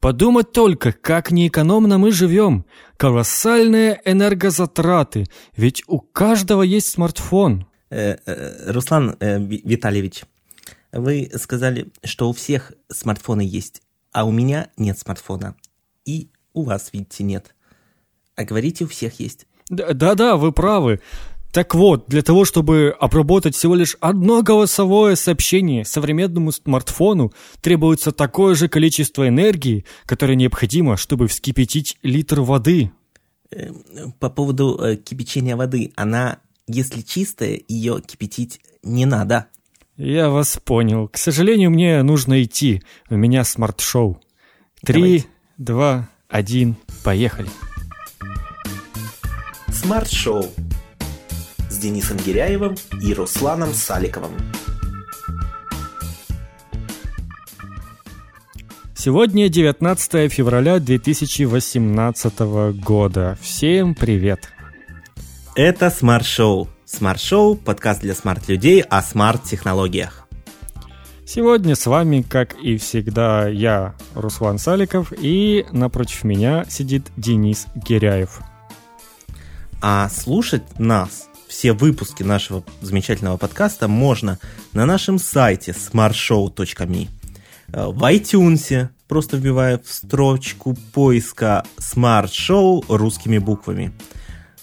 Подумать только, как неэкономно мы живем. Колоссальные энергозатраты, ведь у каждого есть смартфон. Э, э, Руслан э, Витальевич, вы сказали, что у всех смартфоны есть, а у меня нет смартфона. И у вас, видите, нет. А говорите, у всех есть. Да-да, вы правы. Так вот, для того, чтобы обработать всего лишь одно голосовое сообщение современному смартфону, требуется такое же количество энергии, которое необходимо, чтобы вскипятить литр воды. Э, по поводу э, кипячения воды, она, если чистая, ее кипятить не надо. Я вас понял. К сожалению, мне нужно идти. У меня Smart Show. Три, два, один, поехали. Smart Show Денисом Гиряевым и Русланом Саликовым. Сегодня 19 февраля 2018 года. Всем привет! Это Смарт Шоу. Смарт Шоу – подкаст для smart-людей о smart-технологиях. Сегодня с вами, как и всегда, я, Руслан Саликов, и напротив меня сидит Денис Гиряев. А слушать нас все выпуски нашего замечательного подкаста можно на нашем сайте smartshow.me, э, в iTunes, просто вбивая в строчку поиска Smart Show русскими буквами,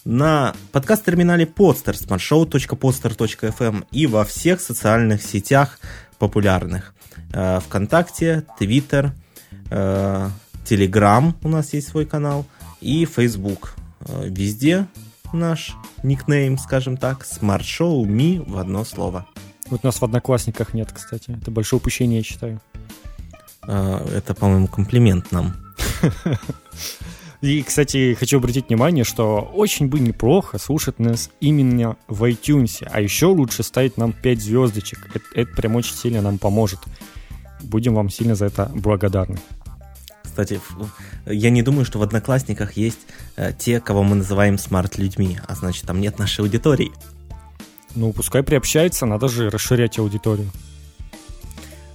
на подкаст-терминале Podster, smartshow.podster.fm и во всех социальных сетях популярных. Э, Вконтакте, Твиттер, Телеграм у нас есть свой канал и. Э, везде наш никнейм, скажем так, Smart Show Ми в одно слово. Вот нас в Одноклассниках нет, кстати. Это большое упущение, я считаю. А, это, по-моему, комплимент нам. И, кстати, хочу обратить внимание, что очень бы неплохо слушать нас именно в iTunes, а еще лучше ставить нам 5 звездочек. Это, это прям очень сильно нам поможет. Будем вам сильно за это благодарны. Кстати, я не думаю, что в Одноклассниках есть э, те, кого мы называем смарт-людьми, а значит, там нет нашей аудитории. Ну, пускай приобщается, надо же расширять аудиторию.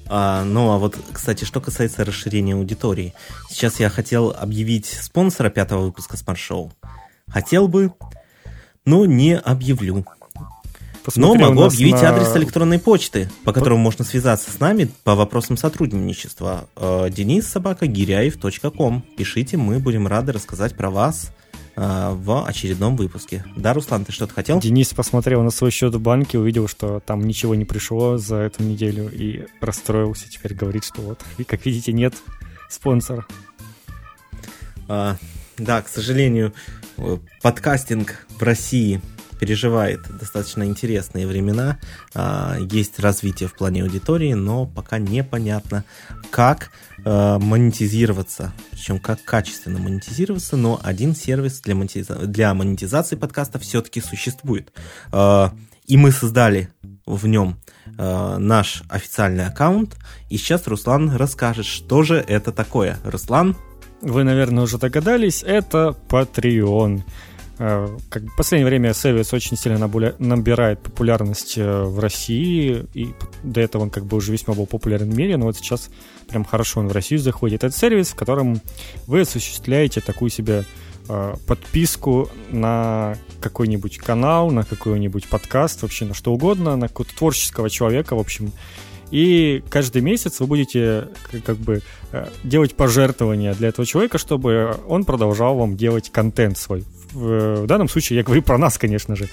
А, ну, а вот, кстати, что касается расширения аудитории. Сейчас я хотел объявить спонсора пятого выпуска Show. Хотел бы, но не объявлю. Но могу объявить на... адрес электронной почты, по которому можно связаться с нами по вопросам сотрудничества. Э, Денис собака гиряев.ком. Пишите, мы будем рады рассказать про вас э, в очередном выпуске. Да, Руслан, ты что-то хотел? Денис посмотрел на свой счет в банке, увидел, что там ничего не пришло за эту неделю и расстроился. Теперь говорит, что вот, и как видите, нет спонсора. А, да, к сожалению, подкастинг в России переживает достаточно интересные времена. А, есть развитие в плане аудитории, но пока непонятно, как а, монетизироваться, причем как качественно монетизироваться, но один сервис для, монетиза- для монетизации подкаста все-таки существует. А, и мы создали в нем наш официальный аккаунт. И сейчас Руслан расскажет, что же это такое. Руслан? Вы, наверное, уже догадались, это Patreon. Э, как в последнее время сервис очень сильно набирает популярность э, в России, и до этого он как бы уже весьма был популярен в мире, но вот сейчас прям хорошо он в Россию заходит. Это сервис, в котором вы осуществляете такую себе э, подписку на какой-нибудь канал, на какой-нибудь подкаст, вообще на что угодно, на какого-то творческого человека, в общем. И каждый месяц вы будете как бы делать пожертвования для этого человека, чтобы он продолжал вам делать контент свой в, данном случае я говорю про нас, конечно же.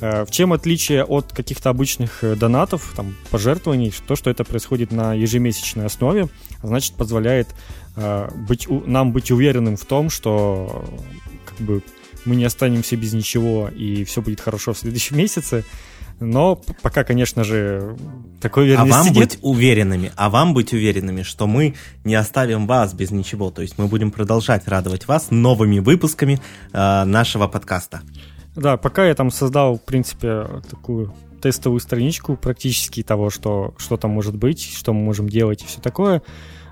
Э, в чем отличие от каких-то обычных э, донатов, там, пожертвований, то, что это происходит на ежемесячной основе, значит, позволяет э, быть, нам быть уверенным в том, что как бы, мы не останемся без ничего и все будет хорошо в следующем месяце. Но пока, конечно же, такой уверенности А вам нет. быть уверенными, а вам быть уверенными, что мы не оставим вас без ничего. То есть мы будем продолжать радовать вас новыми выпусками э, нашего подкаста. Да, пока я там создал, в принципе, такую тестовую страничку практически того, что, что там может быть, что мы можем делать и все такое.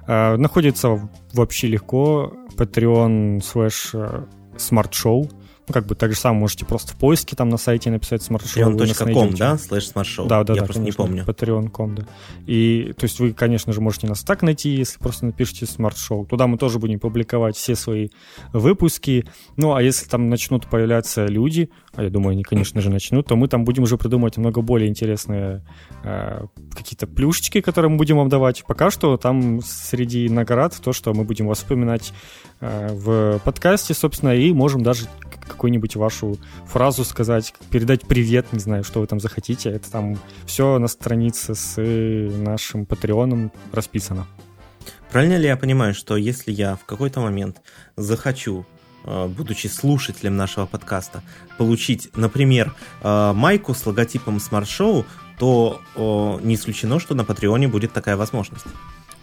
Э, находится вообще легко. Patreon slash Smart Show Ну, как бы так же самое можете просто в поиске там на сайте написать Smart Show. Patreon.com, да, слэш Smart Show? Да, да, Я да, просто конечно, не помню. Patreon.com, да. И, то есть вы, конечно же, можете нас так найти, если просто напишите Smart Show. Туда мы тоже будем публиковать все свои выпуски. Ну, а если там начнут появляться люди, а я думаю, они, конечно же, начнут, то мы там будем уже придумывать намного более интересные э, какие-то плюшечки, которые мы будем вам давать. Пока что там среди наград то, что мы будем вас вспоминать э, в подкасте, собственно, и можем даже какую-нибудь вашу фразу сказать, передать привет, не знаю, что вы там захотите. Это там все на странице с нашим патреоном расписано. Правильно ли я понимаю, что если я в какой-то момент захочу э, будучи слушателем нашего подкаста, получить, например, э, майку с логотипом Smart Show, то не исключено, что на Патреоне будет такая возможность.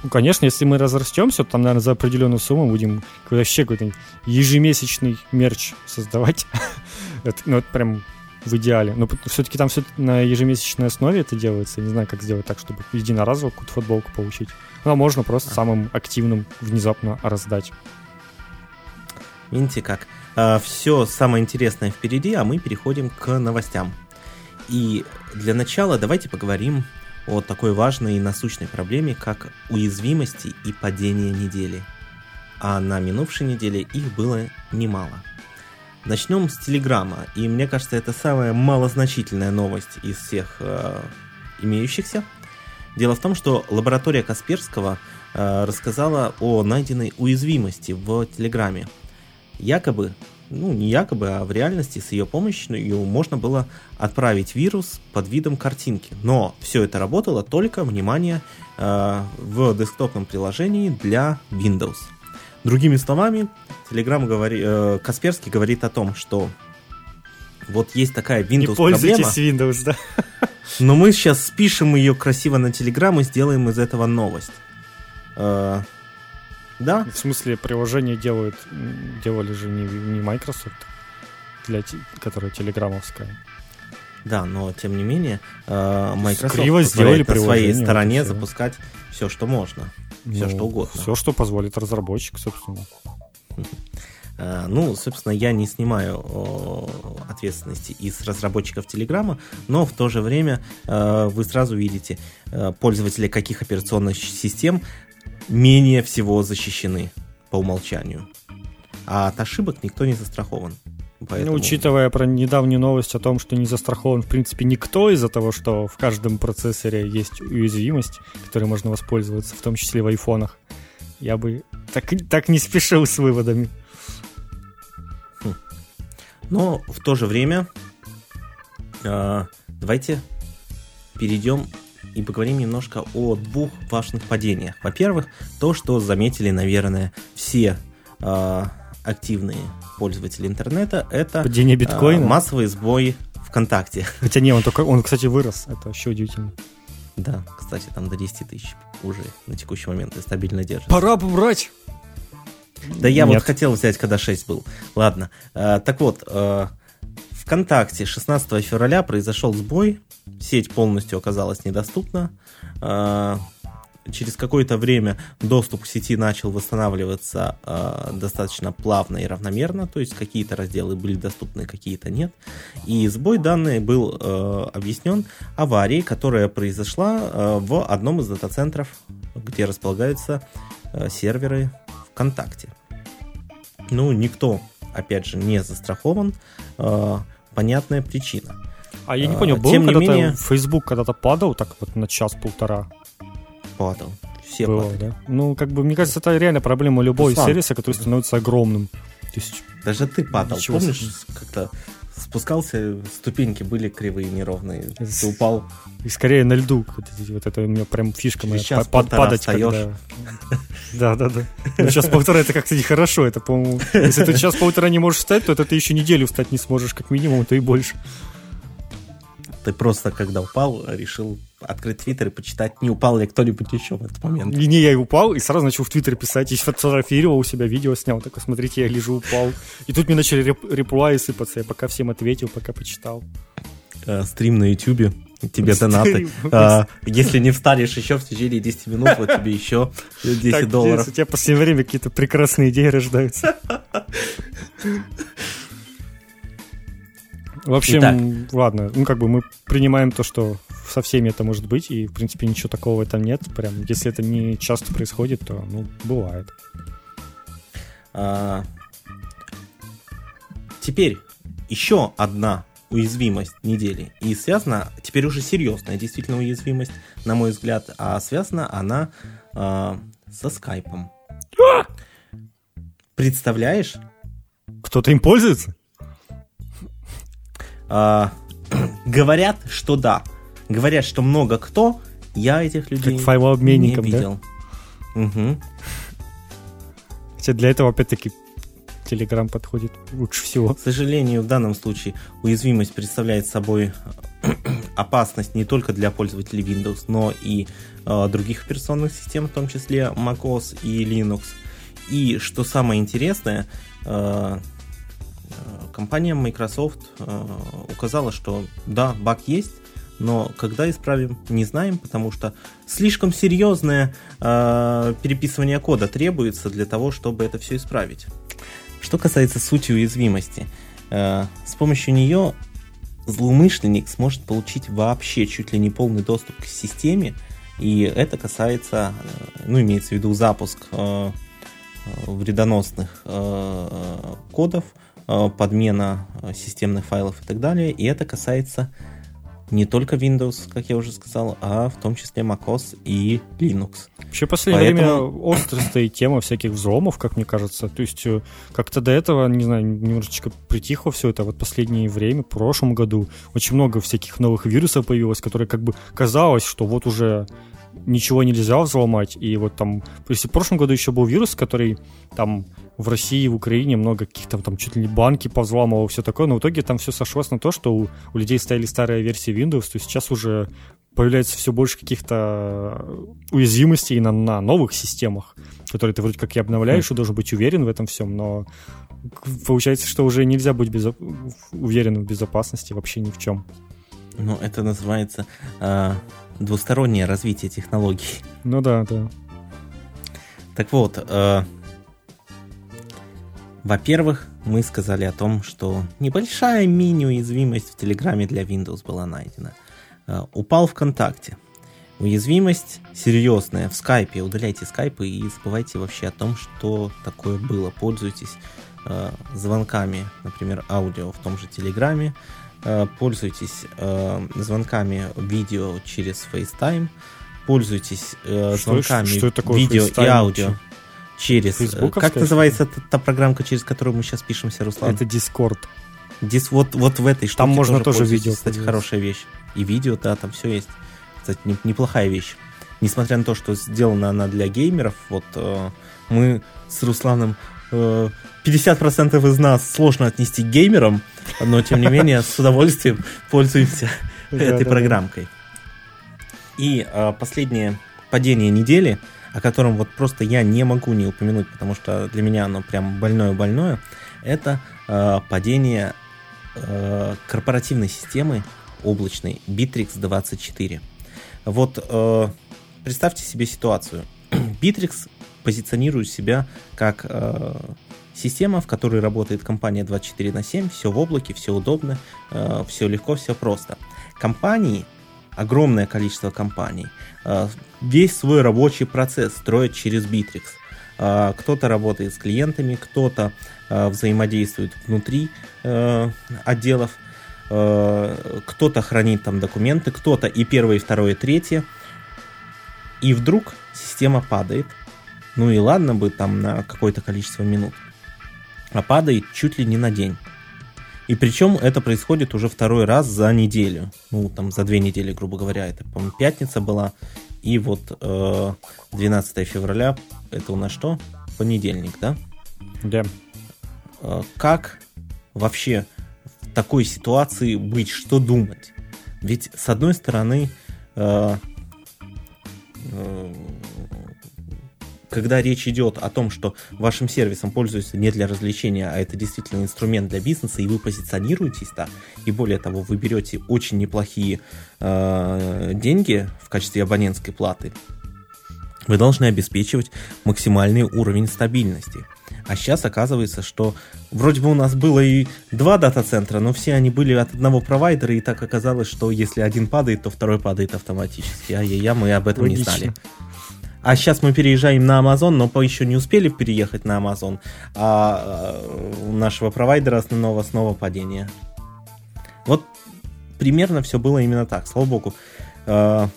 Ну, конечно, если мы разрастемся, то там, наверное, за определенную сумму будем вообще какой-то ежемесячный мерч создавать. это, ну, это прям в идеале. Но все-таки там все на ежемесячной основе это делается. Не знаю, как сделать так, чтобы единоразово какую-то футболку получить. Ну, а можно просто а. самым активным внезапно раздать. Видите как? А, все самое интересное впереди, а мы переходим к новостям. И для начала давайте поговорим о такой важной и насущной проблеме, как уязвимости и падение недели. А на минувшей неделе их было немало. Начнем с Телеграма, и мне кажется, это самая малозначительная новость из всех э, имеющихся. Дело в том, что лаборатория Касперского э, рассказала о найденной уязвимости в Телеграме. Якобы ну, не якобы, а в реальности с ее помощью можно было отправить вирус под видом картинки. Но все это работало только, внимание, э, в десктопном приложении для Windows. Другими словами, Telegram говори, э, Касперский говорит о том, что вот есть такая Windows Не пользуйтесь проблема, Windows, да. Но мы сейчас спишем ее красиво на Telegram и сделаем из этого новость. Э, да. В смысле, приложение делают, делали же не, не Microsoft, для, которая телеграммовская. Да, но тем не менее, э, Microsoft Криво сделали на своей стороне запускать все, что можно. Все, ну, что угодно. Все, что позволит разработчик, собственно. Э, ну, собственно, я не снимаю ответственности из разработчиков Телеграма, но в то же время э, вы сразу видите пользователи каких операционных систем менее всего защищены по умолчанию. А от ошибок никто не застрахован. Поэтому... Ну, учитывая про недавнюю новость о том, что не застрахован, в принципе, никто из-за того, что в каждом процессоре есть уязвимость, которой можно воспользоваться, в том числе в айфонах, я бы так, так не спешил с выводами. Хм. Но в то же время э, давайте перейдем и поговорим немножко о двух важных падениях. Во-первых, то, что заметили, наверное, все э, активные пользователи интернета, это падение биткоина, э, массовый сбой ВКонтакте. Хотя не, он только, он, кстати, вырос, это вообще удивительно. Да, кстати, там до 10 тысяч уже на текущий момент и стабильно держит. Пора брать! Да я Нет. вот хотел взять, когда 6 был. Ладно. Э, так вот, э, ВКонтакте 16 февраля произошел сбой, сеть полностью оказалась недоступна. А, через какое-то время доступ к сети начал восстанавливаться э, достаточно плавно и равномерно, то есть какие-то разделы были доступны, какие-то нет. И сбой данных был э, объяснен аварией, которая произошла э, в одном из дата-центров, где располагаются э, серверы ВКонтакте. Ну, никто, опять же, не застрахован. Э, понятная причина. А я не понял, был Тем когда-то менее... Facebook когда-то падал так вот на час-полтора? Падал. Все Было, падали. да? Ну, как бы, мне кажется, это реально проблема любого Руслан, сервиса, который становится огромным. То есть, Даже ты падал. Помнишь, как-то спускался, ступеньки были кривые, неровные. Ты упал. И скорее на льду. Вот это у меня прям фишка моя. Сейчас под, падать, когда... Да, да, да. Ну, сейчас полтора это как-то нехорошо. Это, по-моему, если ты сейчас полтора не можешь встать, то это ты еще неделю встать не сможешь, как минимум, то и больше. Ты просто, когда упал, решил открыть Твиттер и почитать, не упал ли кто-нибудь еще в этот момент. И не, я и упал, и сразу начал в Твиттере писать, и фотографировал у себя, видео снял, такой, смотрите, я лежу, упал. И тут мне начали реп- реплаи сыпаться, я пока всем ответил, пока почитал. Э, стрим на Ютубе, тебе донаты. А, если не встанешь еще в течение 10 минут, вот тебе еще 10 так, долларов. У тебя в последнее время какие-то прекрасные идеи рождаются. В общем, Итак. ладно, ну как бы мы принимаем то, что со всеми это может быть, и в принципе ничего такого этом нет. Прям, если это не часто происходит, то ну бывает. А, теперь еще одна уязвимость недели. И связана, теперь уже серьезная действительно уязвимость, на мой взгляд, а связана она э, со скайпом. А! Представляешь? Кто-то им пользуется? А, говорят, что да. Говорят, что много кто. Я этих людей как файлообменником, не видел. Да? Угу. Хотя для этого, опять-таки, Telegram подходит лучше всего. К сожалению, в данном случае уязвимость представляет собой опасность не только для пользователей Windows, но и э, других операционных систем, в том числе macOS и Linux. И что самое интересное, э, компания Microsoft э, указала, что да, баг есть, но когда исправим, не знаем, потому что слишком серьезное э, переписывание кода требуется для того, чтобы это все исправить. Что касается сути уязвимости, э, с помощью нее злоумышленник сможет получить вообще чуть ли не полный доступ к системе, и это касается, э, ну, имеется в виду запуск э, вредоносных кодов, подмена системных файлов и так далее, и это касается не только Windows, как я уже сказал, а в том числе macOS и Linux. Вообще, в последнее Поэтому... время остро стоит тема всяких взломов, как мне кажется. То есть, э, как-то до этого, не знаю, немножечко притихло все это. Вот последнее время, в прошлом году, очень много всяких новых вирусов появилось, которые как бы казалось, что вот уже ничего нельзя взломать. И вот там, если в прошлом году еще был вирус, который там в России, в Украине много каких-то там чуть ли не банки повзламывал, все такое, но в итоге там все сошлось на то, что у, у людей стояли старые версии Windows, то есть сейчас уже появляется все больше каких-то уязвимостей на, на новых системах, которые ты вроде как и обновляешь, и должен быть уверен в этом всем, но получается, что уже нельзя быть безо... уверенным в безопасности вообще ни в чем. Ну, это называется э, двустороннее развитие технологий. Ну да, да. Так вот, э, во-первых, мы сказали о том, что небольшая мини-уязвимость в Телеграме для Windows была найдена. Э, упал ВКонтакте. Уязвимость серьезная в скайпе. Удаляйте скайпы и забывайте вообще о том, что такое было. Пользуйтесь э, звонками, например, аудио в том же Телеграме. Э, пользуйтесь э, звонками видео через FaceTime. Пользуйтесь э, звонками что, что такое видео FaceTime и аудио. Через... Как называется та, та программка, через которую мы сейчас пишемся, Руслан? Это Discord. Дис, вот, вот в этой штуке Там можно тоже, тоже видео. Кстати, хорошая вещь. И видео, да, там все есть. Кстати, не, неплохая вещь. Несмотря на то, что сделана она для геймеров, вот э, мы с Русланом э, 50% из нас сложно отнести к геймерам, но тем не менее с удовольствием пользуемся этой программкой. И э, последнее падение недели – о котором вот просто я не могу не упомянуть, потому что для меня оно прям больное-больное, это э, падение э, корпоративной системы облачной Bittrex 24. Вот э, представьте себе ситуацию. Bittrex позиционирует себя как э, система, в которой работает компания 24 на 7, все в облаке, все удобно, э, все легко, все просто. Компании огромное количество компаний. Э, весь свой рабочий процесс строят через Bittrex. Э, кто-то работает с клиентами, кто-то э, взаимодействует внутри отделов, кто-то хранит там документы, кто-то и первое, и второе, и третье. И вдруг система падает. Ну и ладно бы там на какое-то количество минут. А падает чуть ли не на день. И причем это происходит уже второй раз за неделю. Ну, там, за две недели, грубо говоря. Это, по-моему, пятница была. И вот э, 12 февраля, это у нас что? Понедельник, да? Да. Э, как вообще в такой ситуации быть? Что думать? Ведь, с одной стороны, э, когда речь идет о том, что вашим сервисом пользуются не для развлечения, а это действительно инструмент для бизнеса, и вы позиционируетесь так, и более того, вы берете очень неплохие э, деньги в качестве абонентской платы, вы должны обеспечивать максимальный уровень стабильности. А сейчас оказывается, что вроде бы у нас было и два дата-центра, но все они были от одного провайдера, и так оказалось, что если один падает, то второй падает автоматически. Ай-яй-яй, мы об этом Логично. не знали. А сейчас мы переезжаем на Amazon, но по еще не успели переехать на Amazon, а у нашего провайдера основного снова падение. Вот примерно все было именно так, слава богу. А,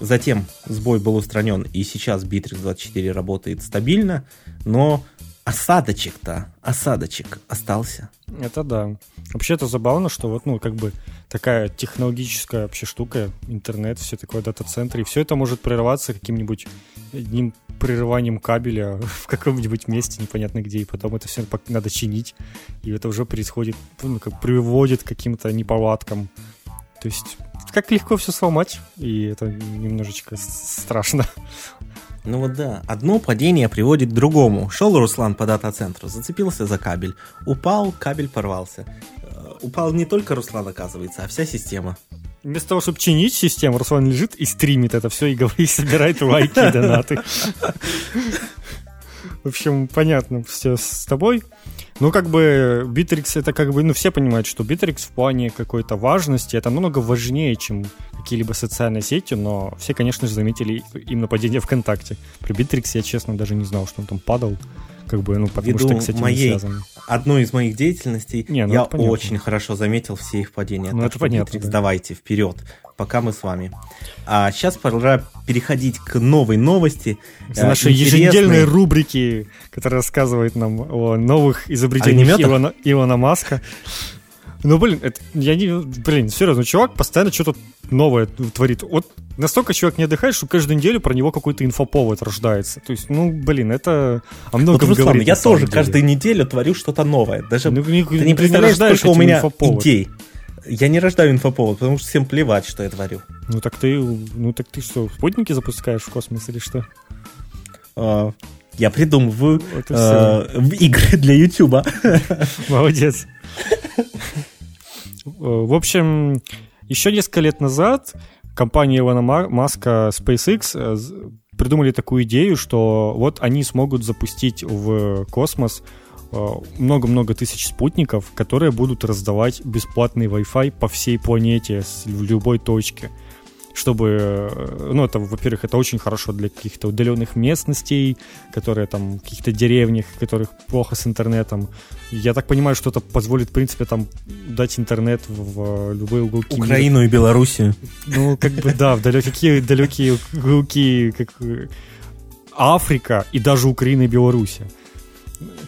затем сбой был устранен, и сейчас Bittrex 24 работает стабильно, но осадочек-то, осадочек остался. Это да. Вообще это забавно, что вот, ну, как бы такая технологическая вообще штука, интернет, все такое дата-центр, и все это может прерваться каким-нибудь одним прерыванием кабеля в каком-нибудь месте, непонятно где, и потом это все надо чинить, и это уже происходит, ну, как приводит к каким-то неполадкам. То есть как легко все сломать, и это немножечко страшно. Ну вот да, одно падение приводит к другому. Шел Руслан по дата-центру, зацепился за кабель, упал, кабель порвался. Э, упал не только Руслан, оказывается, а вся система. Вместо того, чтобы чинить систему, Руслан лежит и стримит это все и говорит, собирает лайки и донаты. В общем, понятно все с тобой. Ну, как бы Bittrex это как бы, ну, все понимают, что Bittrex в плане какой-то важности это намного важнее, чем какие-либо социальные сети, но все, конечно же, заметили именно падение ВКонтакте. При Bittrex я, честно, даже не знал, что он там падал. Как бы, ну, потому Ввиду что кстати, моей, не связано. Одной из моих деятельностей не, ну, я очень хорошо заметил все их падения. Ну, так это понятно. Bittrex, да. давайте, вперед пока мы с вами. А сейчас пора переходить к новой новости. За нашей еженедельной рубрики, которая рассказывает нам о новых изобретениях Илона, Илона Маска. Ну, блин, это, я не... Блин, серьезно, чувак постоянно что-то новое творит. Вот настолько чувак не отдыхает, что каждую неделю про него какой-то инфоповод рождается. То есть, ну, блин, это о многом вот, говорит. я тоже деле. каждую неделю творю что-то новое. Даже ну, не, ты не представляешь, сколько у меня инфоповод. идей. Я не рождаю инфоповод, потому что всем плевать, что я творю. Ну так ты, ну так ты что, спутники запускаешь в космос или что? А, я придумываю а, игры для Ютуба. Молодец. В общем, еще несколько лет назад компания Илона Маска SpaceX э, придумали такую идею, что вот они смогут запустить в космос Э, много-много тысяч спутников, которые будут раздавать бесплатный Wi-Fi по всей планете в любой точке. Чтобы, э, ну, это, во-первых, это очень хорошо для каких-то удаленных местностей, которые там, в каких-то деревнях, в которых плохо с интернетом. Я так понимаю, что это позволит, в принципе, там, дать интернет в любые уголки. Украину мира. и Белоруссию. Ну, как бы, да, в далекие, далекие уголки, как Африка и даже Украина и Белоруссия.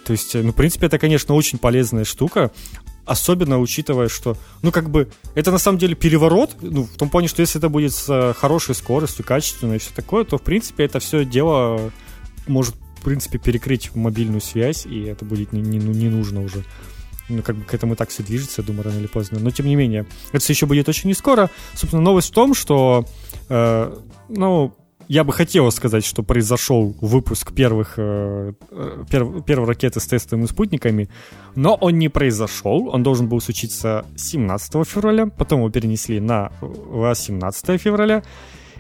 То есть, ну, в принципе, это, конечно, очень полезная штука, особенно учитывая, что, ну, как бы, это на самом деле переворот, ну, в том плане, что если это будет с э, хорошей скоростью, качественно и все такое, то, в принципе, это все дело может, в принципе, перекрыть мобильную связь, и это будет не, не, не нужно уже. Ну, как бы к этому и так все движется, я думаю, рано или поздно. Но, тем не менее, это все еще будет очень не скоро. Собственно, новость в том, что, э, ну, я бы хотел сказать, что произошел выпуск первых, э, э перв, первой ракеты с тестовыми спутниками, но он не произошел. Он должен был случиться 17 февраля, потом его перенесли на 18 февраля,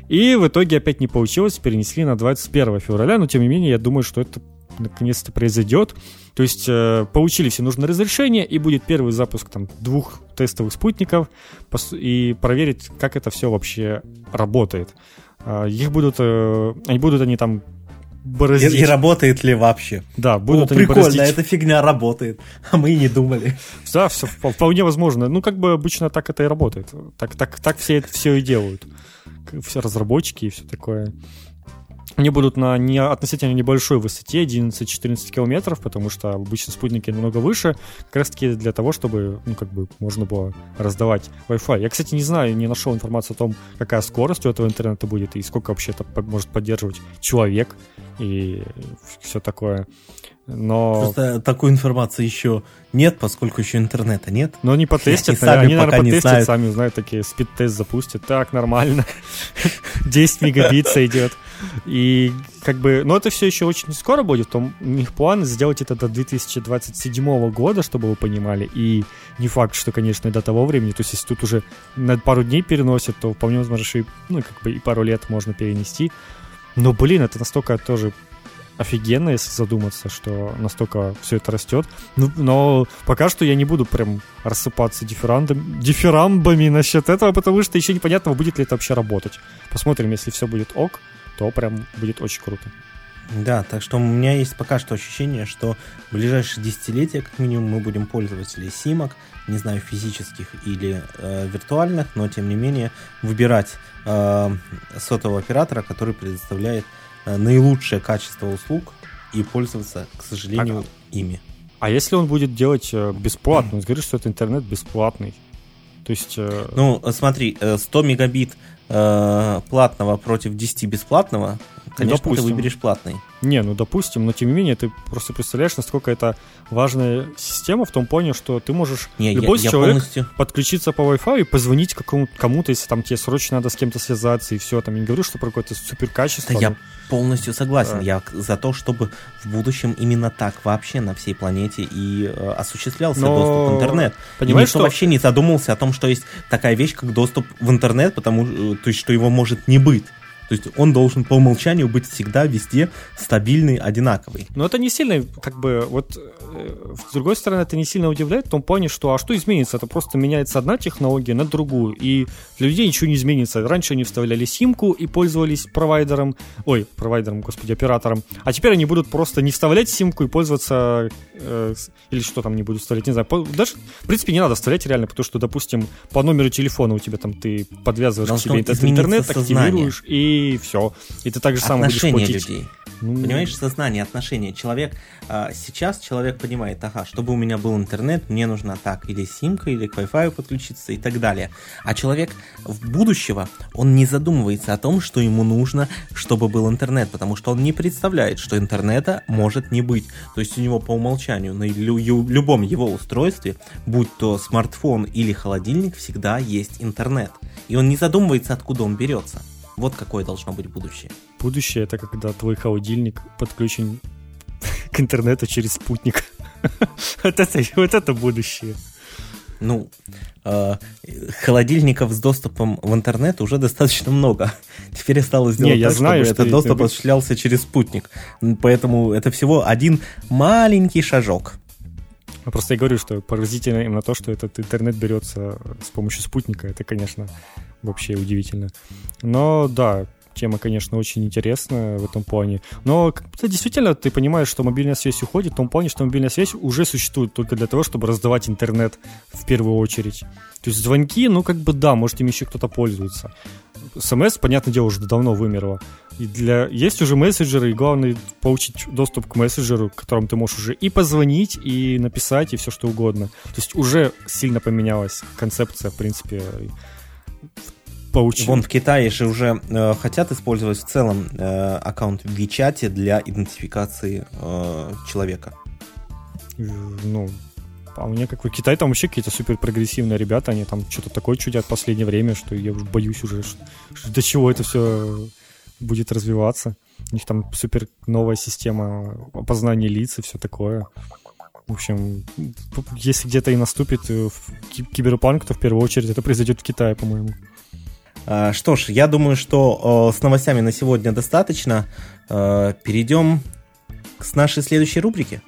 и в итоге опять не получилось, перенесли на 21 февраля, но тем не менее я думаю, что это наконец-то произойдет. То есть э, получили все нужные разрешения, и будет первый запуск там двух тестовых спутников, и проверить, как это все вообще работает. А, их будут, э, они будут они там бороздить. И, и работает ли вообще? Да, будут О, они прикольно, бороздить. эта фигня работает, а мы и не думали. Да, все вполне возможно. Ну, как бы обычно так это и работает. Так, так, так все, все и делают. Все разработчики и все такое. Они будут на не, относительно небольшой высоте, 11-14 километров, потому что обычно спутники намного выше, как раз таки для того, чтобы, ну, как бы, можно было раздавать Wi-Fi. Я, кстати, не знаю, не нашел информацию о том, какая скорость у этого интернета будет и сколько вообще это может поддерживать человек и все такое. Но... Просто такой информации еще нет, поскольку еще интернета нет. Но они потестят, они, сами они наверное, потестят, знают. сами знают, такие спид-тест запустят. Так, нормально. 10 мегабит сойдет. И как бы, но это все еще очень скоро будет. У них план сделать это до 2027 года, чтобы вы понимали. И не факт, что, конечно, до того времени. То есть, если тут уже на пару дней переносят, то вполне возможно, что и, ну, как бы и пару лет можно перенести. Но, блин, это настолько тоже офигенно, если задуматься, что настолько все это растет. Ну, но пока что я не буду прям рассыпаться дифферандом, дифферамбами насчет этого, потому что еще непонятно, будет ли это вообще работать. Посмотрим, если все будет ок, то прям будет очень круто. Да, так что у меня есть пока что ощущение, что в ближайшие десятилетия, как минимум, мы будем пользователи симок, не знаю, физических или э, виртуальных, но тем не менее выбирать э, сотового оператора, который предоставляет э, наилучшее качество услуг и пользоваться, к сожалению, а, ими. А если он будет делать э, бесплатно? Он говорит, что это интернет бесплатный. То есть... Э... Ну, смотри, 100 э, мегабит э, платного против 10 бесплатного, конечно, допустим. ты выберешь платный. Не, ну допустим, но тем не менее ты просто представляешь, насколько это важная система в том плане, что ты можешь не, любой я, человек я полностью... подключиться по Wi-Fi и позвонить какому- кому-то, если там тебе срочно надо с кем-то связаться и все. Там не говорю, что про какое-то супер качество. Да, но... я полностью согласен. Да. Я за то, чтобы в будущем именно так вообще на всей планете и э, осуществлялся но... доступ в интернет. Понимаешь, и никто что... вообще не задумался о том, что есть такая вещь, как доступ в интернет, потому э, то есть, что его может не быть. То есть он должен по умолчанию быть всегда везде стабильный, одинаковый. Но это не сильно, как бы, вот, с другой стороны, это не сильно удивляет в том плане, что, а что изменится? Это просто меняется одна технология на другую, и для людей ничего не изменится. Раньше они вставляли симку и пользовались провайдером, ой, провайдером, господи, оператором, а теперь они будут просто не вставлять симку и пользоваться, э, или что там не будут вставлять, не знаю, даже, в принципе, не надо вставлять реально, потому что, допустим, по номеру телефона у тебя там ты подвязываешь Должно к себе интернет, активируешь, и все. И ты так же самое будешь платить. людей. Ну... Понимаешь, сознание, отношения. Человек, а, сейчас человек понимает, ага, чтобы у меня был интернет, мне нужно так, или симка, или к Wi-Fi подключиться и так далее. А человек в будущего, он не задумывается о том, что ему нужно, чтобы был интернет, потому что он не представляет, что интернета может не быть. То есть у него по умолчанию на любом его устройстве, будь то смартфон или холодильник, всегда есть интернет. И он не задумывается, откуда он берется. Вот какое должно быть будущее. Будущее это когда твой холодильник подключен к интернету через спутник. вот, это, вот это будущее. Ну, э, холодильников с доступом в интернет уже достаточно много. Теперь осталось сделать Не, я так, знаю, чтобы что этот доступ ты... осуществлялся через спутник. Поэтому это всего один маленький шажок. Просто я говорю, что поразительно именно то, что этот интернет берется с помощью спутника. Это, конечно, вообще удивительно. Но да, тема, конечно, очень интересная в этом плане. Но действительно ты понимаешь, что мобильная связь уходит в том плане, что мобильная связь уже существует только для того, чтобы раздавать интернет в первую очередь. То есть звонки, ну как бы да, может им еще кто-то пользуется. СМС, понятное дело, уже давно вымерло. И для... Есть уже мессенджеры, и главное получить доступ к мессенджеру, к которому ты можешь уже и позвонить, и написать, и все что угодно. То есть уже сильно поменялась концепция, в принципе, поучил. Вон в Китае же уже э, хотят использовать в целом э, аккаунт в WeChat для идентификации э, человека. Ну, а мне как бы Китай там вообще какие-то супер прогрессивные ребята, они там что-то такое чудят в последнее время, что я уже боюсь уже, что, что до чего это все будет развиваться. У них там супер новая система опознания лиц и все такое. В общем, если где-то и наступит э, киберпанк, то в первую очередь это произойдет в Китае, по-моему. А, что ж, я думаю, что с новостями на сегодня достаточно. А, перейдем к нашей следующей рубрике.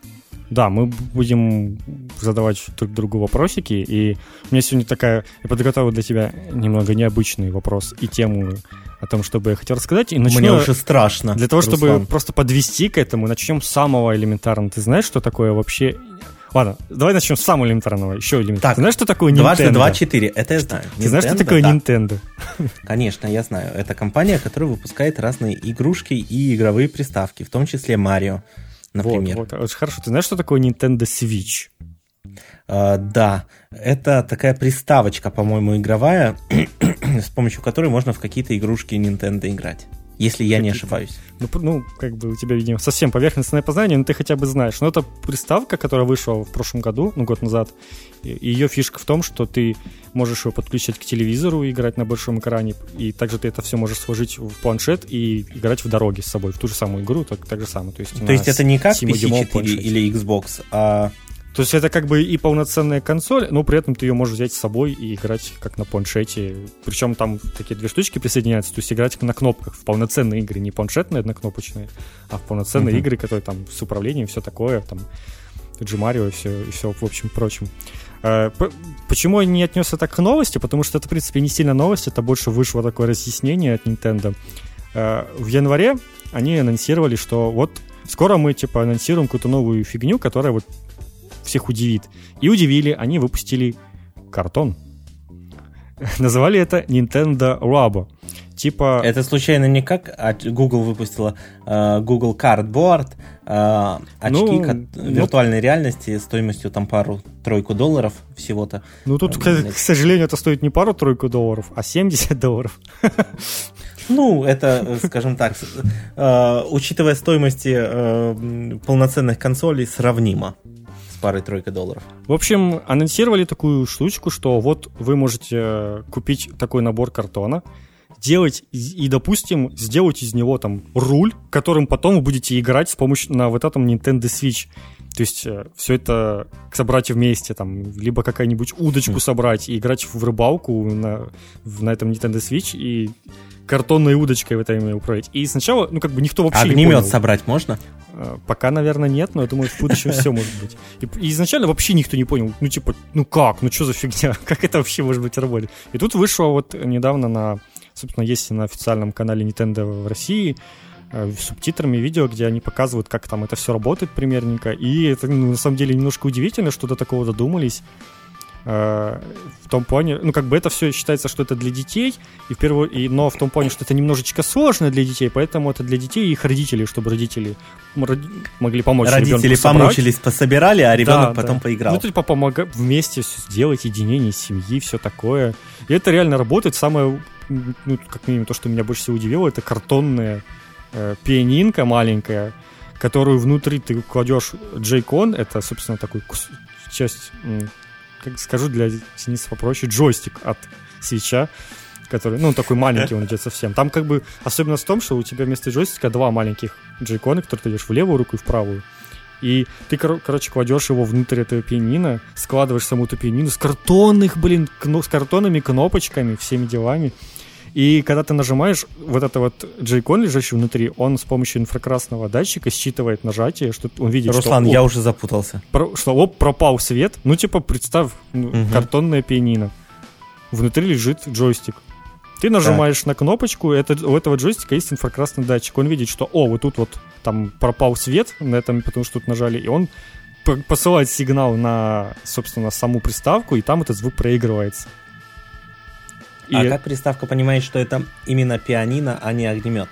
Да, мы будем задавать друг другу вопросики, и у меня сегодня такая, я подготовил для тебя немного необычный вопрос и тему о том, что бы я хотел рассказать. И начну, Мне уже страшно. Для того, чтобы Руслан. просто подвести к этому, начнем с самого элементарного. Ты знаешь, что такое вообще Ладно, давай начнем с самого элементарного, еще элементарного. Так, Ты знаешь, что такое Nintendo? Дважды два четыре, это я знаю. Ты Nintendo, знаешь, что такое да. Nintendo? Конечно, я знаю. Это компания, которая выпускает разные игрушки и игровые приставки, в том числе Марио, например. Вот, вот. Очень хорошо. Ты знаешь, что такое Nintendo Switch? Uh, да, это такая приставочка, по-моему, игровая, с помощью которой можно в какие-то игрушки Nintendo играть если я не ошибаюсь. Ну, ну, как бы у тебя, видимо, совсем поверхностное познание, но ты хотя бы знаешь. Но это приставка, которая вышла в прошлом году, ну, год назад. И ее фишка в том, что ты можешь ее подключать к телевизору и играть на большом экране, и также ты это все можешь сложить в планшет и играть в дороге с собой, в ту же самую игру, так, так же самое. То есть, То есть это не как PC4 или Xbox, а То есть это как бы и полноценная консоль, но при этом ты ее можешь взять с собой и играть как на планшете. Причем там такие две штучки присоединяются, то есть играть на кнопках в полноценные игры, не планшетные однокнопочные, а в полноценные uh-huh. игры, которые там с управлением, все такое, там Джи Марио и все, и все в общем прочем. А, почему я не отнес это к новости? Потому что это, в принципе, не сильно новость, это больше вышло такое разъяснение от Nintendo. А, в январе они анонсировали, что вот скоро мы, типа, анонсируем какую-то новую фигню, которая вот всех удивит. И удивили, они выпустили картон. Называли это Nintendo Labo. Типа... Это случайно не как а Google выпустила uh, Google Cardboard, uh, очки ну, ко- ну, виртуальной реальности стоимостью там пару-тройку долларов всего-то. Ну тут, к, к сожалению, это стоит не пару-тройку долларов, а 70 долларов. Ну, это, скажем так, э, учитывая стоимости э, полноценных консолей, сравнимо парой-тройкой долларов. В общем, анонсировали такую штучку, что вот вы можете э, купить такой набор картона, делать и, допустим, сделать из него там руль, которым потом вы будете играть с помощью на вот этом Nintendo Switch. То есть э, все это собрать вместе, там, либо какая-нибудь удочку mm. собрать и играть в рыбалку на, на этом Nintendo Switch и картонной удочкой в этом управлять. И сначала, ну, как бы никто вообще Огнемет не понял. собрать можно? Э, пока, наверное, нет, но я думаю, в будущем все может быть. И, изначально вообще никто не понял, ну, типа, ну как, ну что за фигня, как это вообще может быть работать? И тут вышло вот недавно на, собственно, есть на официальном канале Nintendo в России, э, субтитрами видео, где они показывают, как там это все работает примерненько. И это, ну, на самом деле, немножко удивительно, что до такого додумались. Э, в том плане, ну, как бы это все считается, что это для детей, и в первую, и, но в том плане, что это немножечко сложно для детей, поэтому это для детей и их родителей, чтобы родители могли помочь Родители помучились, пособирали, а ребенок да, потом да. поиграл. Ну, типа, помогать вместе сделать единение семьи, все такое. И это реально работает. Самое, ну, как минимум, то, что меня больше всего удивило, это картонная э, пианинка маленькая, которую внутри ты кладешь джейкон, это, собственно, такой часть как скажу для теннисов попроще, джойстик от свеча, который, ну, такой маленький он идет совсем. Там как бы особенность в том, что у тебя вместо джойстика два маленьких джейкона, которые ты идешь в левую руку и в правую. И ты, кор- короче, кладешь его внутрь этого пианино, складываешь саму эту пианино с картонных, блин, кно- с картонными кнопочками, всеми делами. И когда ты нажимаешь, вот это вот джейкон, лежащий внутри, он с помощью инфракрасного датчика считывает нажатие, что он видит, Руслан, что... Руслан, я уже запутался. Про, что, оп, пропал свет. Ну, типа, представь, ну, угу. картонное пианино. Внутри лежит джойстик. Ты нажимаешь так. на кнопочку, это, у этого джойстика есть инфракрасный датчик. Он видит, что, о, вот тут вот там пропал свет на этом, потому что тут нажали, и он посылает сигнал на, собственно, саму приставку, и там этот звук проигрывается. А и... как приставка понимает, что это именно пианино, а не огнемет?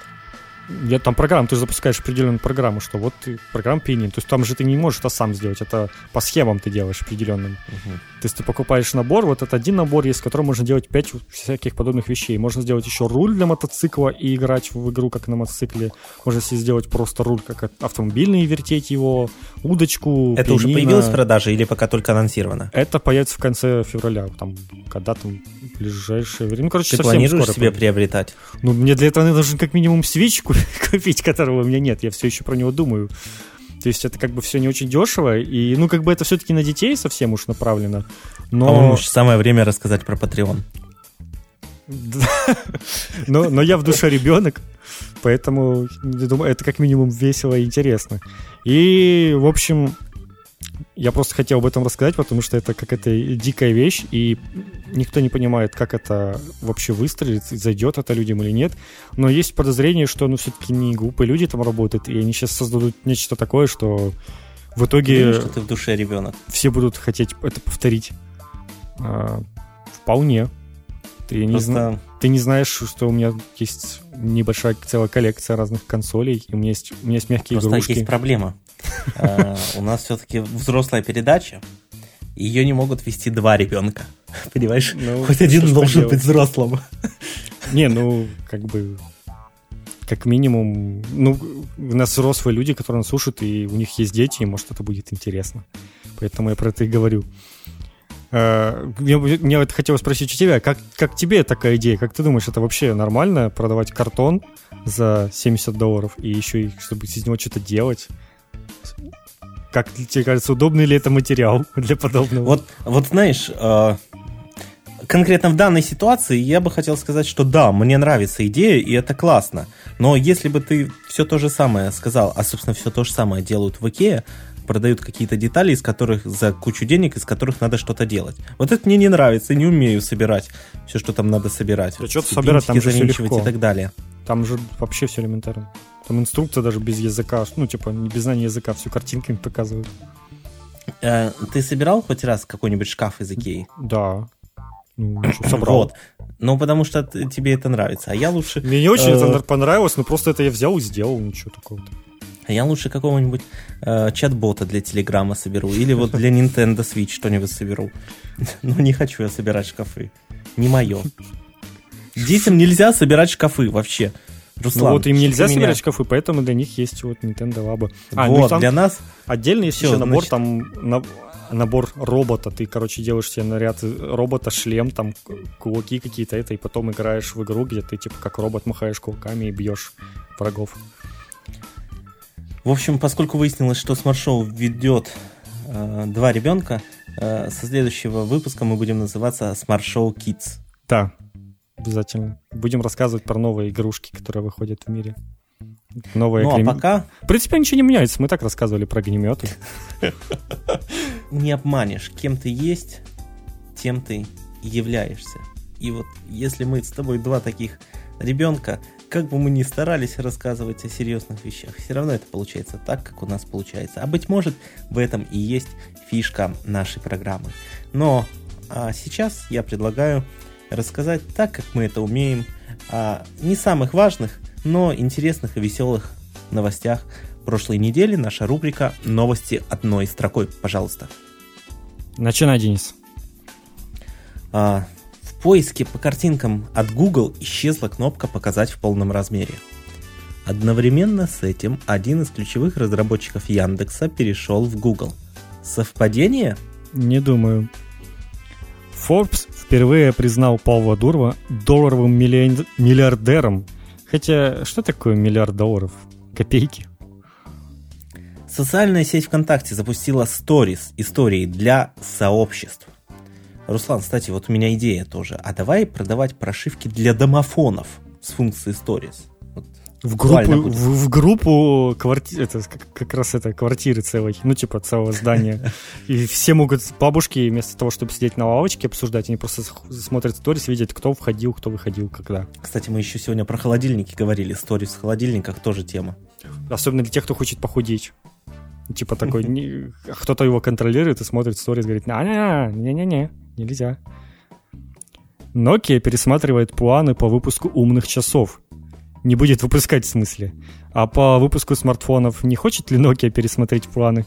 Я, там программа, ты же запускаешь определенную программу, что вот ты, программа пианин. То есть там же ты не можешь это сам сделать, это по схемам ты делаешь определенным. Угу. То есть ты покупаешь набор, вот это один набор есть, в котором можно делать пять всяких подобных вещей. Можно сделать еще руль для мотоцикла и играть в игру как на мотоцикле. Можно себе сделать просто руль как автомобильный, вертеть его, удочку, Это пианино. уже появилось в продаже или пока только анонсировано? Это появится в конце февраля, там, когда там ближайшее время. Ну, короче, ты планируешь себе приобретать? Ну, мне для этого нужен как минимум свечку купить, которого у меня нет. Я все еще про него думаю. То есть это как бы все не очень дешево, и ну как бы это все-таки на детей совсем уж направлено. Но... По-моему, самое время рассказать про Patreon. но, но я в душе ребенок, поэтому думаю, это как минимум весело и интересно. И, в общем, я просто хотел об этом рассказать, потому что это какая-то дикая вещь, и никто не понимает, как это вообще выстрелит, зайдет это людям или нет. Но есть подозрение, что ну все-таки не глупые люди там работают, и они сейчас создадут нечто такое, что в итоге... Думаю, что ты в душе ребенок. Все будут хотеть это повторить. А, вполне. Ты Просто... не, зна... ты не знаешь, что у меня есть небольшая целая коллекция разных консолей, и у меня есть, у меня есть мягкие Просто игрушки. есть проблема. А, у нас все-таки взрослая передача, ее не могут вести два ребенка. Понимаешь? Ну, Хоть один должен быть взрослым. Не, ну, как бы, как минимум, ну, у нас взрослые люди, которые нас слушают, и у них есть дети, и может это будет интересно. Поэтому я про это и говорю. Мне, мне вот хотелось спросить у тебя, как, как тебе такая идея? Как ты думаешь, это вообще нормально продавать картон за 70 долларов и еще и чтобы из него что-то делать? Как тебе кажется, удобный ли это материал для подобного? Вот, вот знаешь, э, конкретно в данной ситуации я бы хотел сказать, что да, мне нравится идея, и это классно. Но если бы ты все то же самое сказал, а, собственно, все то же самое делают в Икее, продают какие-то детали, из которых за кучу денег, из которых надо что-то делать. Вот это мне не нравится, не умею собирать все, что там надо собирать. Да что-то собирать, там же все легко. и так далее. Там же вообще все элементарно. Там инструкция даже без языка, ну, типа, не без знания языка, всю картинками показывают. Э, ты собирал хоть раз какой-нибудь шкаф из Икеи? Да. Ну, собрал. Вот. Ну, потому что тебе это нравится. А я лучше... Мне не очень это э, понравилось, но просто это я взял и сделал, ничего такого-то. А я лучше какого-нибудь э, чат-бота для Телеграма соберу. Или вот для Nintendo Switch что-нибудь соберу. Ну, не хочу я собирать шкафы. Не мое. Детям нельзя собирать шкафы вообще. Руслан, ну вот им нельзя собирать меня... шкафы, поэтому для них есть вот Nintendo Labo. А, ну вот, ну, для нас... Отдельно есть Все, еще набор, значит... там, на, набор робота. Ты, короче, делаешь себе наряд робота, шлем, там, кулаки какие-то, это, и потом играешь в игру, где ты, типа, как робот махаешь кулаками и бьешь врагов. В общем, поскольку выяснилось, что Smart Show ведет э, два ребенка, э, со следующего выпуска мы будем называться Smart-шоу Kids. Да, обязательно. Будем рассказывать про новые игрушки, которые выходят в мире. Новые ну, огнем... а пока... В принципе, ничего не меняется. Мы так рассказывали про огнеметы. Не обманешь. Кем ты есть, тем ты являешься. И вот если мы с тобой два таких ребенка, как бы мы ни старались рассказывать о серьезных вещах, все равно это получается так, как у нас получается. А быть может, в этом и есть фишка нашей программы. Но а сейчас я предлагаю рассказать так, как мы это умеем, о не самых важных, но интересных и веселых новостях прошлой недели. Наша рубрика «Новости одной строкой». Пожалуйста. Начинай, Денис. А, поиске по картинкам от Google исчезла кнопка «Показать в полном размере». Одновременно с этим один из ключевых разработчиков Яндекса перешел в Google. Совпадение? Не думаю. Forbes впервые признал Павла Дурова долларовым миллиардером. Хотя, что такое миллиард долларов? Копейки. Социальная сеть ВКонтакте запустила сторис истории для сообществ. Руслан, кстати, вот у меня идея тоже. А давай продавать прошивки для домофонов с функцией Stories. В группу, в, в группу кварти... это как, как раз это квартиры целой, ну типа целого здания. И все могут, бабушки, вместо того, чтобы сидеть на лавочке обсуждать, они просто смотрят сторис, видят, кто входил, кто выходил, когда. Кстати, мы еще сегодня про холодильники говорили. Сторис в холодильниках тоже тема. Особенно для тех, кто хочет похудеть. Типа такой, кто-то его контролирует и смотрит сторис, говорит, не-не-не, нельзя. Nokia пересматривает планы по выпуску умных часов. Не будет выпускать в смысле. А по выпуску смартфонов не хочет ли Nokia пересмотреть планы?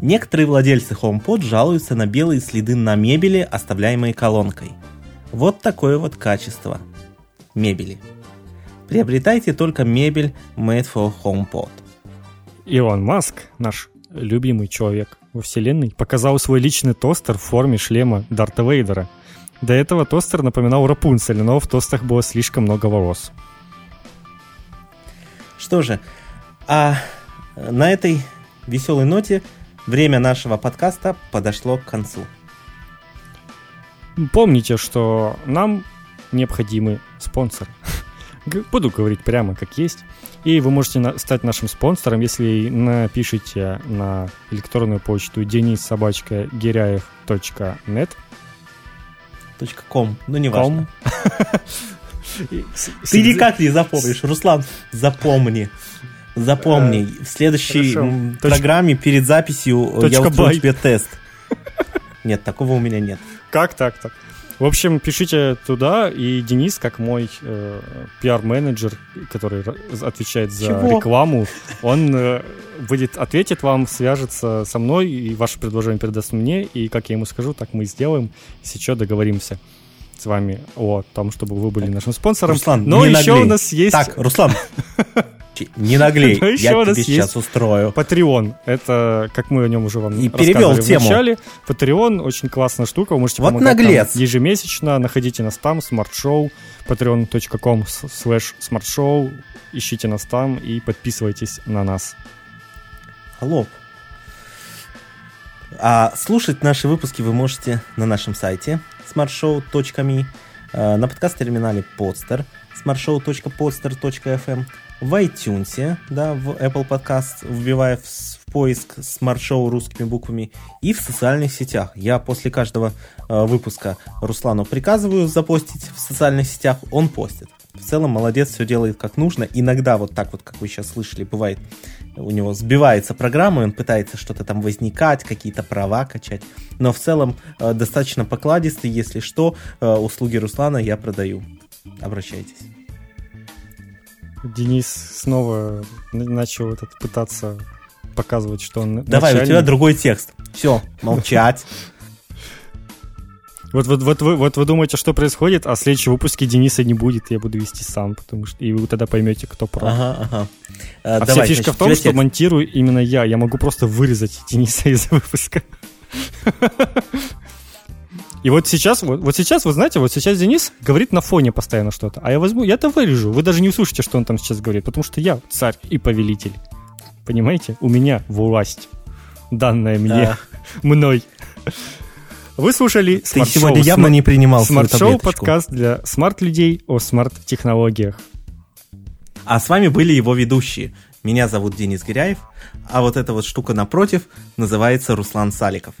Некоторые владельцы HomePod жалуются на белые следы на мебели, оставляемые колонкой. Вот такое вот качество мебели. Приобретайте только мебель Made for HomePod. Илон Маск, наш любимый человек во вселенной, показал свой личный тостер в форме шлема Дарта Вейдера. До этого тостер напоминал Рапунцель, но в тостах было слишком много волос. Что же, а на этой веселой ноте время нашего подкаста подошло к концу. Помните, что нам необходимы спонсоры. Буду говорить прямо как есть. И вы можете стать нашим спонсором, если напишите на электронную почту denissobachka.gиряев.net .com, ну не важно. Ты никак не запомнишь, Руслан, запомни. Запомни, э, в следующей программе перед записью я устрою тебе тест. Нет, такого у меня нет. Как так-то? В общем, пишите туда, и Денис, как мой э, пиар-менеджер, который отвечает за Чего? рекламу, он э, будет ответит вам, свяжется со мной, и ваше предложение передаст мне, и как я ему скажу, так мы и сделаем, если что, договоримся с вами о том, чтобы вы были нашим спонсором. Руслан, Но еще наглей. у нас есть... Так, Руслан, не наглей, Но я тебе сейчас устрою. Patreon, это, как мы о нем уже вам И перевел тему. в начале. Patreon очень классная штука, вы можете вот помогать наглец. нам ежемесячно, находите нас там, Show, patreon.com slash smartshow, ищите нас там и подписывайтесь на нас. Алло, А слушать наши выпуски вы можете на нашем сайте smartshow.me, э, на подкаст-терминале Podster, smartshow.podster.fm, в iTunes, да, в Apple Podcast, вбивая в, в поиск Show русскими буквами, и в социальных сетях. Я после каждого э, выпуска Руслану приказываю запостить в социальных сетях, он постит. В целом молодец, все делает как нужно. Иногда вот так вот, как вы сейчас слышали, бывает, у него сбивается программа, он пытается что-то там возникать, какие-то права качать. Но в целом э, достаточно покладистый, если что, э, услуги Руслана я продаю. Обращайтесь. Денис снова начал этот пытаться показывать, что он Давай, начальник. у тебя другой текст. Все, молчать. Вот, вот, вот, вы, вот вы думаете, что происходит, а в следующем выпуске Дениса не будет, я буду вести сам, потому что и вы тогда поймете, кто прав. Ага, ага. А, а давай, вся фишка значит, в том, что текст... монтирую именно я. Я могу просто вырезать Дениса из выпуска. И вот сейчас, вот, вот сейчас, вы знаете, вот сейчас Денис говорит на фоне постоянно что-то, а я возьму, я это вырежу. Вы даже не услышите, что он там сейчас говорит, потому что я царь и повелитель. Понимаете? У меня власть, данная мне, да. мной. Вы слушали Ты сегодня явно не принимал Smart Show подкаст для smart-людей о smart-технологиях. А с вами были его ведущие. Меня зовут Денис Гиряев, а вот эта вот штука напротив называется Руслан Саликов.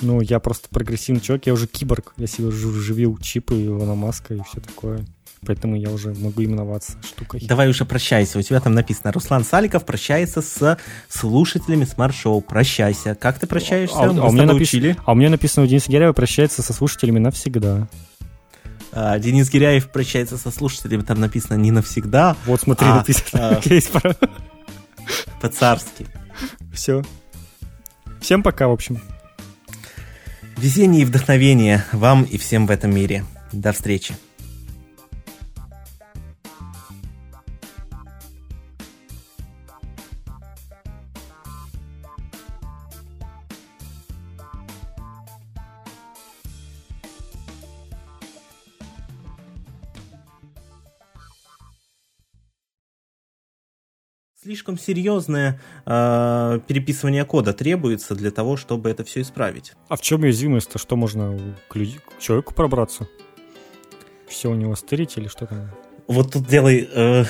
Ну, я просто прогрессивный человек, я уже киборг, я себе вживил чипы, Илона Маска и все такое поэтому я уже могу именоваться штукой. Давай уже прощайся. У тебя там написано Руслан Саликов прощается с слушателями смарт-шоу. Прощайся. Как ты прощаешься? А, а, у, меня напис... а у меня написано у Дениса Гиряева прощается со слушателями навсегда. А, Денис Гиряев прощается со слушателями, там написано не навсегда. Вот смотри, а, написано. А, по-царски. Все. Всем пока, в общем. Везение и вдохновение вам и всем в этом мире. До встречи. Слишком серьезное э, переписывание кода требуется для того, чтобы это все исправить. А в чем уязвимость-то? Что можно к, люд... к человеку пробраться? Все у него стырить или что там? Вот тут делай... Э,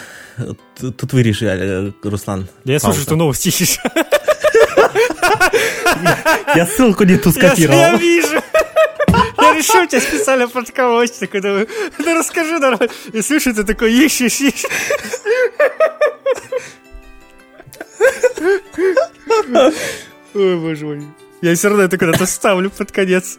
тут вырежи, э, Руслан. Я слышу, что новости ищешь. Я ссылку не ту скопировал. Я вижу. Я решил тебя специально подколоть. Такой, думаю, ну расскажи нормально. И слышу, ты такой, ищешь, ищешь. Ой, боже мой. Я все равно это куда-то ставлю под конец.